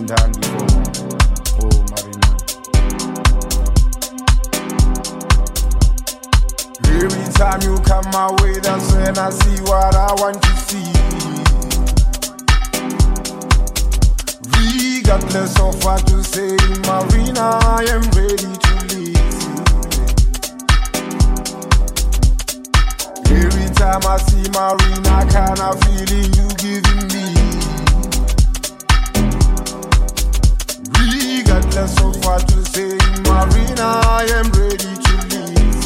Oh, oh, Every time you come my way, that's when I see what I want to see. Marina, I am ready to leave. Every time I see Marina, kinda feeling you giving me. so far to say, Marina, I am ready to leave.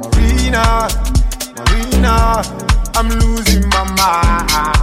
Marina, Marina, I'm losing my mind.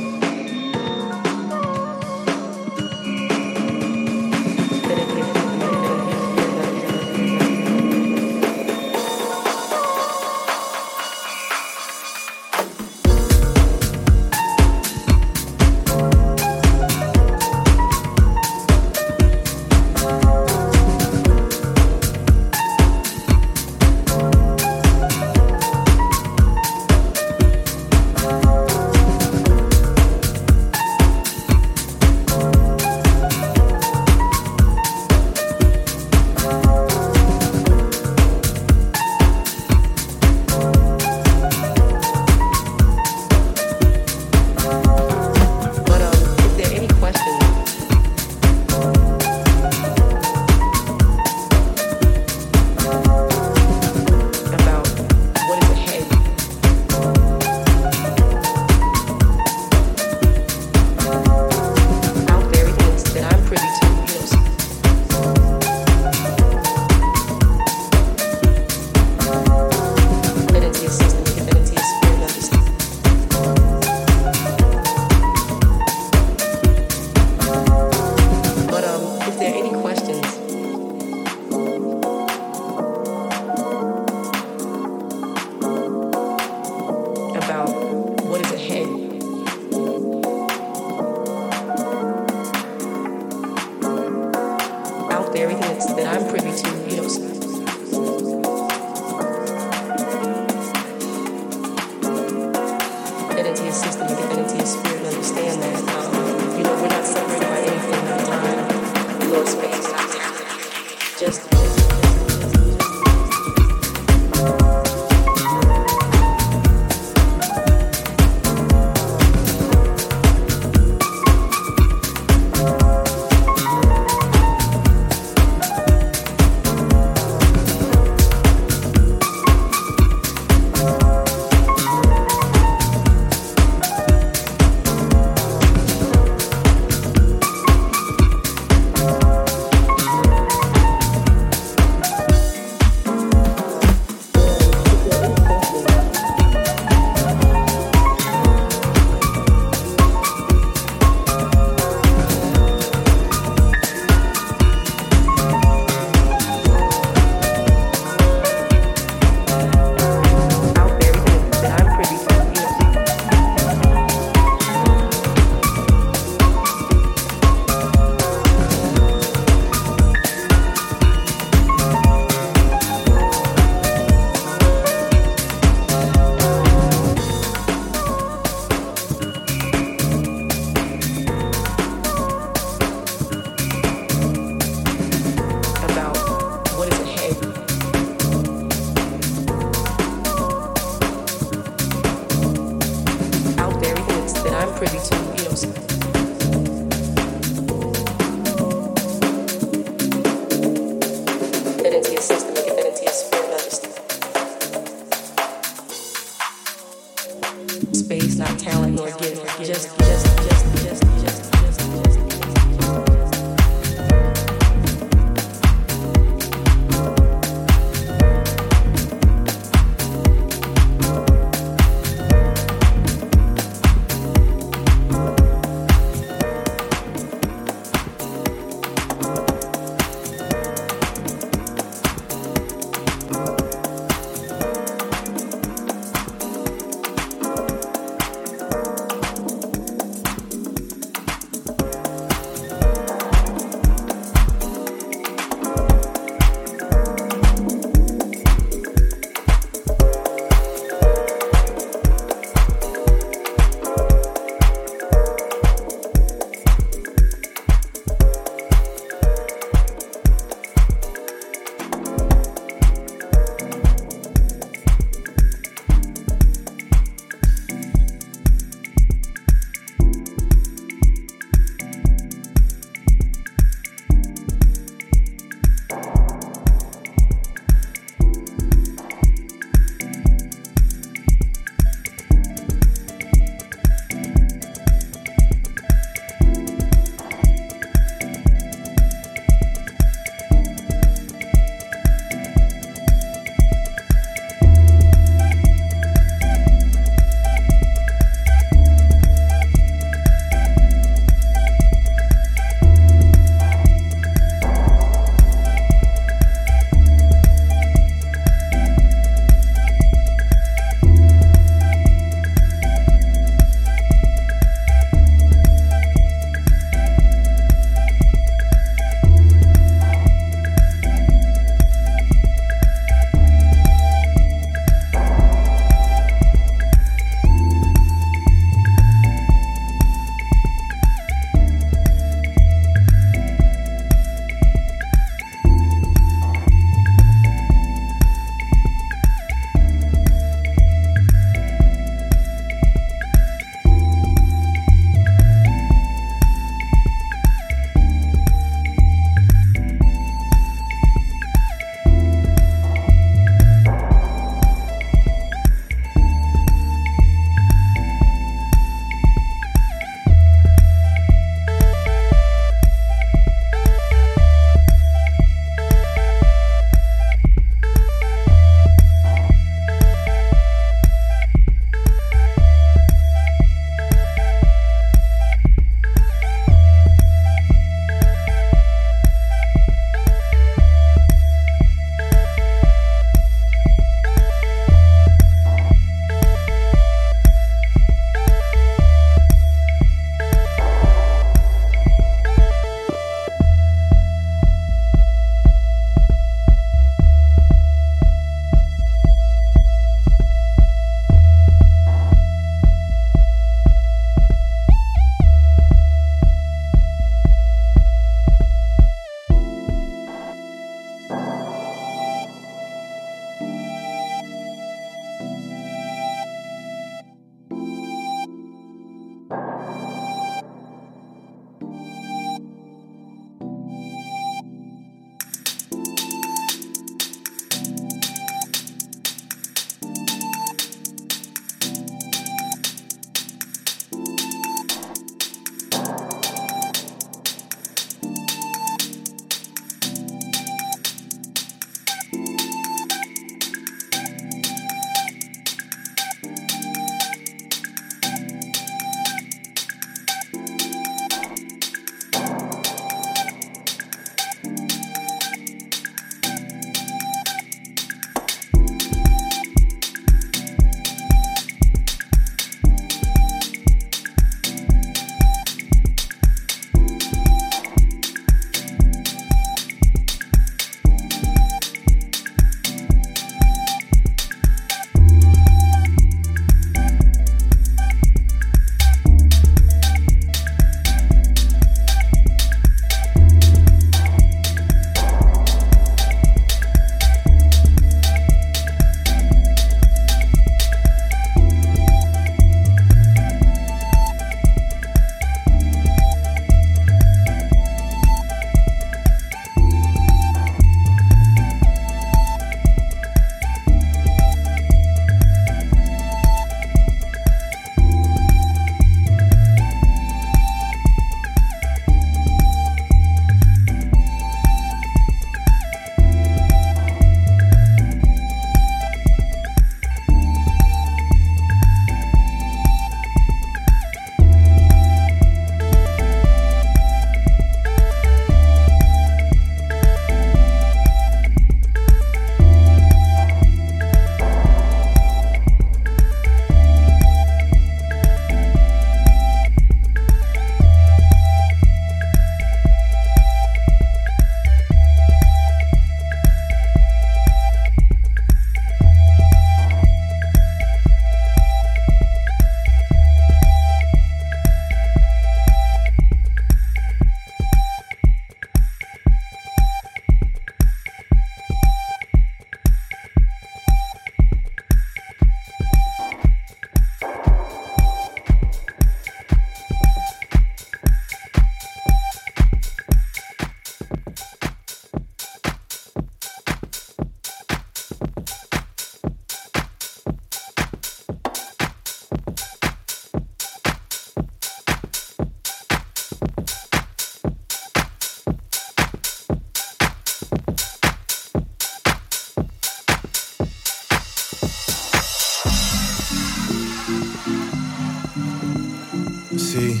See,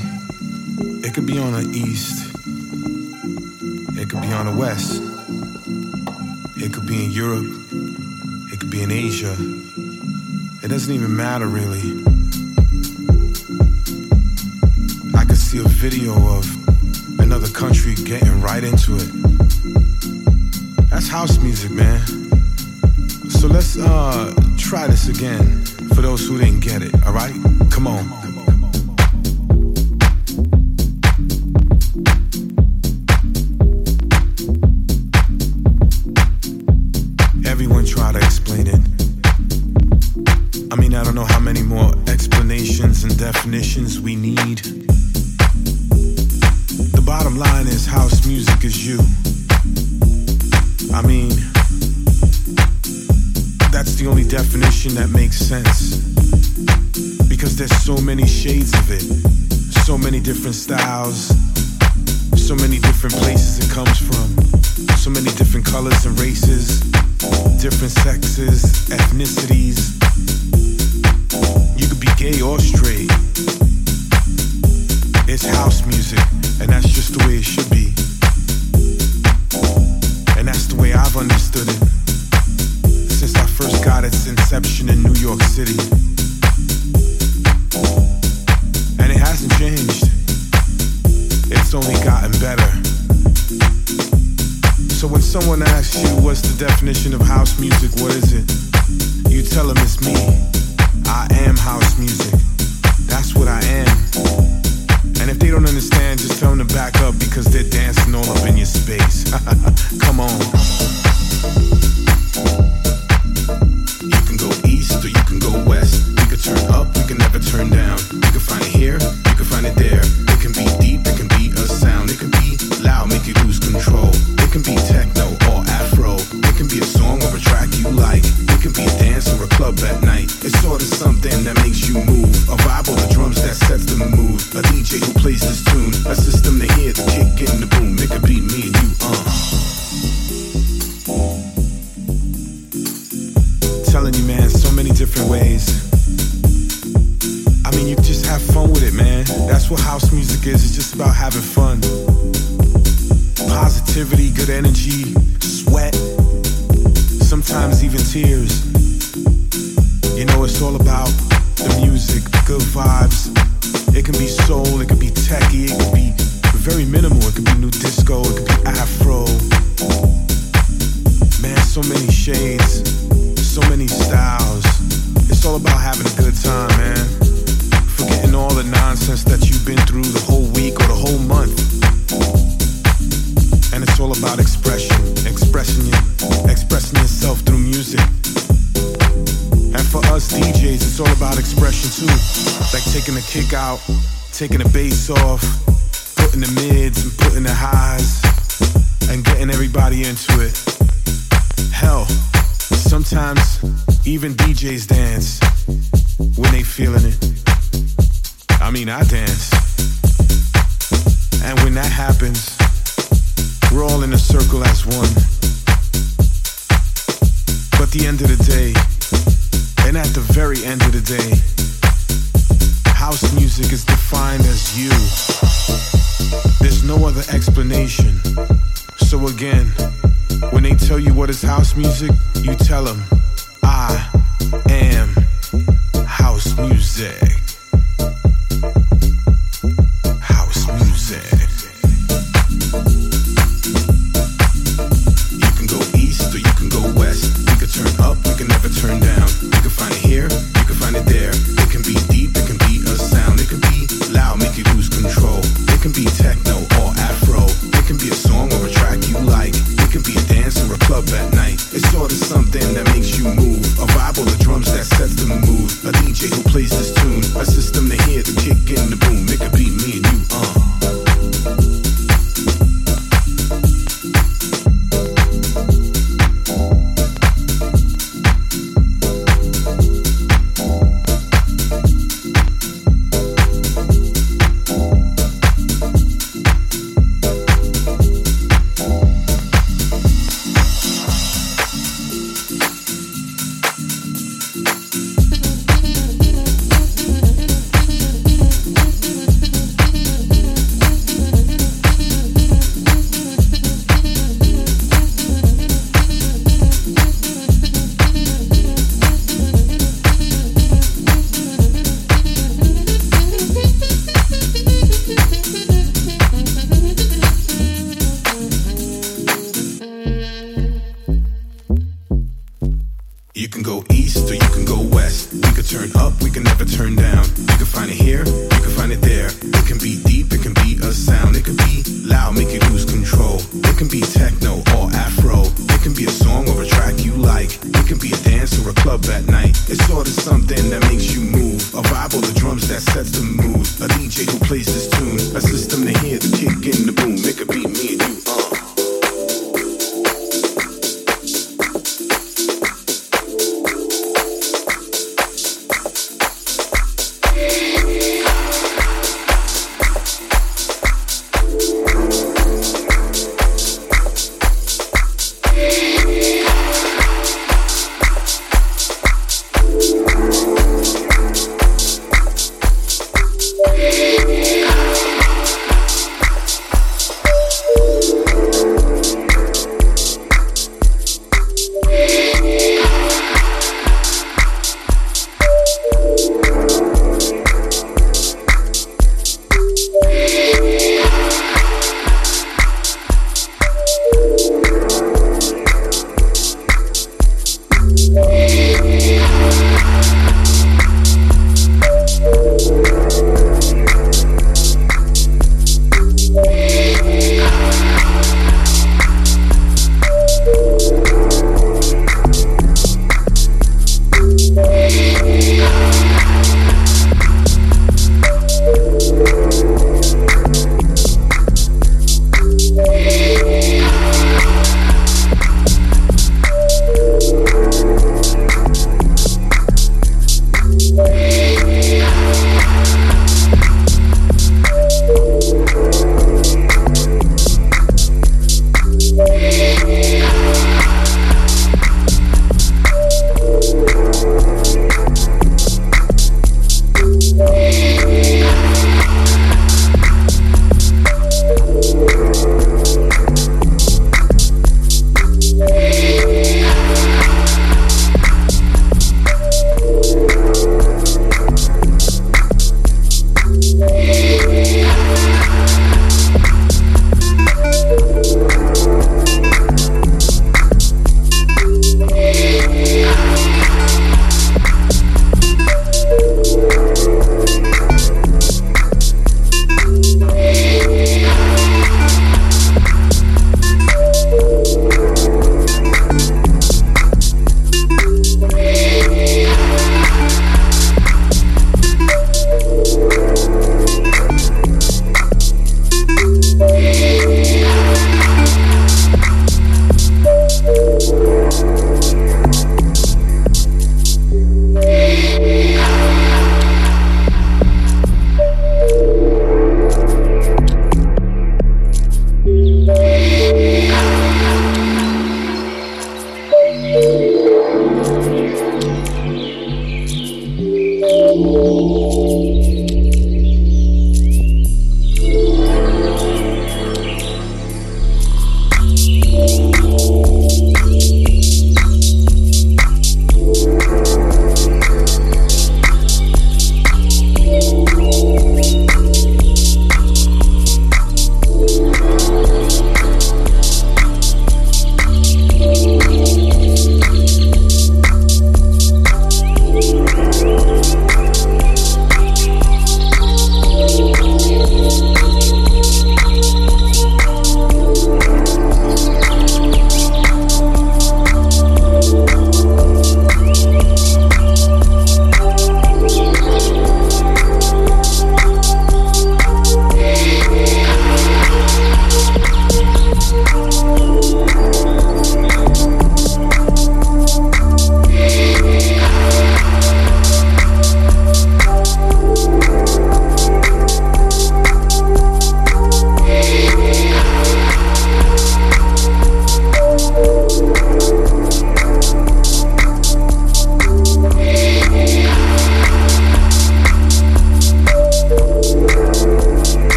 it could be on the east, it could be on the west, it could be in Europe, it could be in Asia. It doesn't even matter really. I could see a video of another country getting right into it. That's house music, man. So let's uh, try this again for those who didn't get it, alright? Come on. different styles, so many different places it comes from, so many different colors and races, different sexes.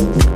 Thank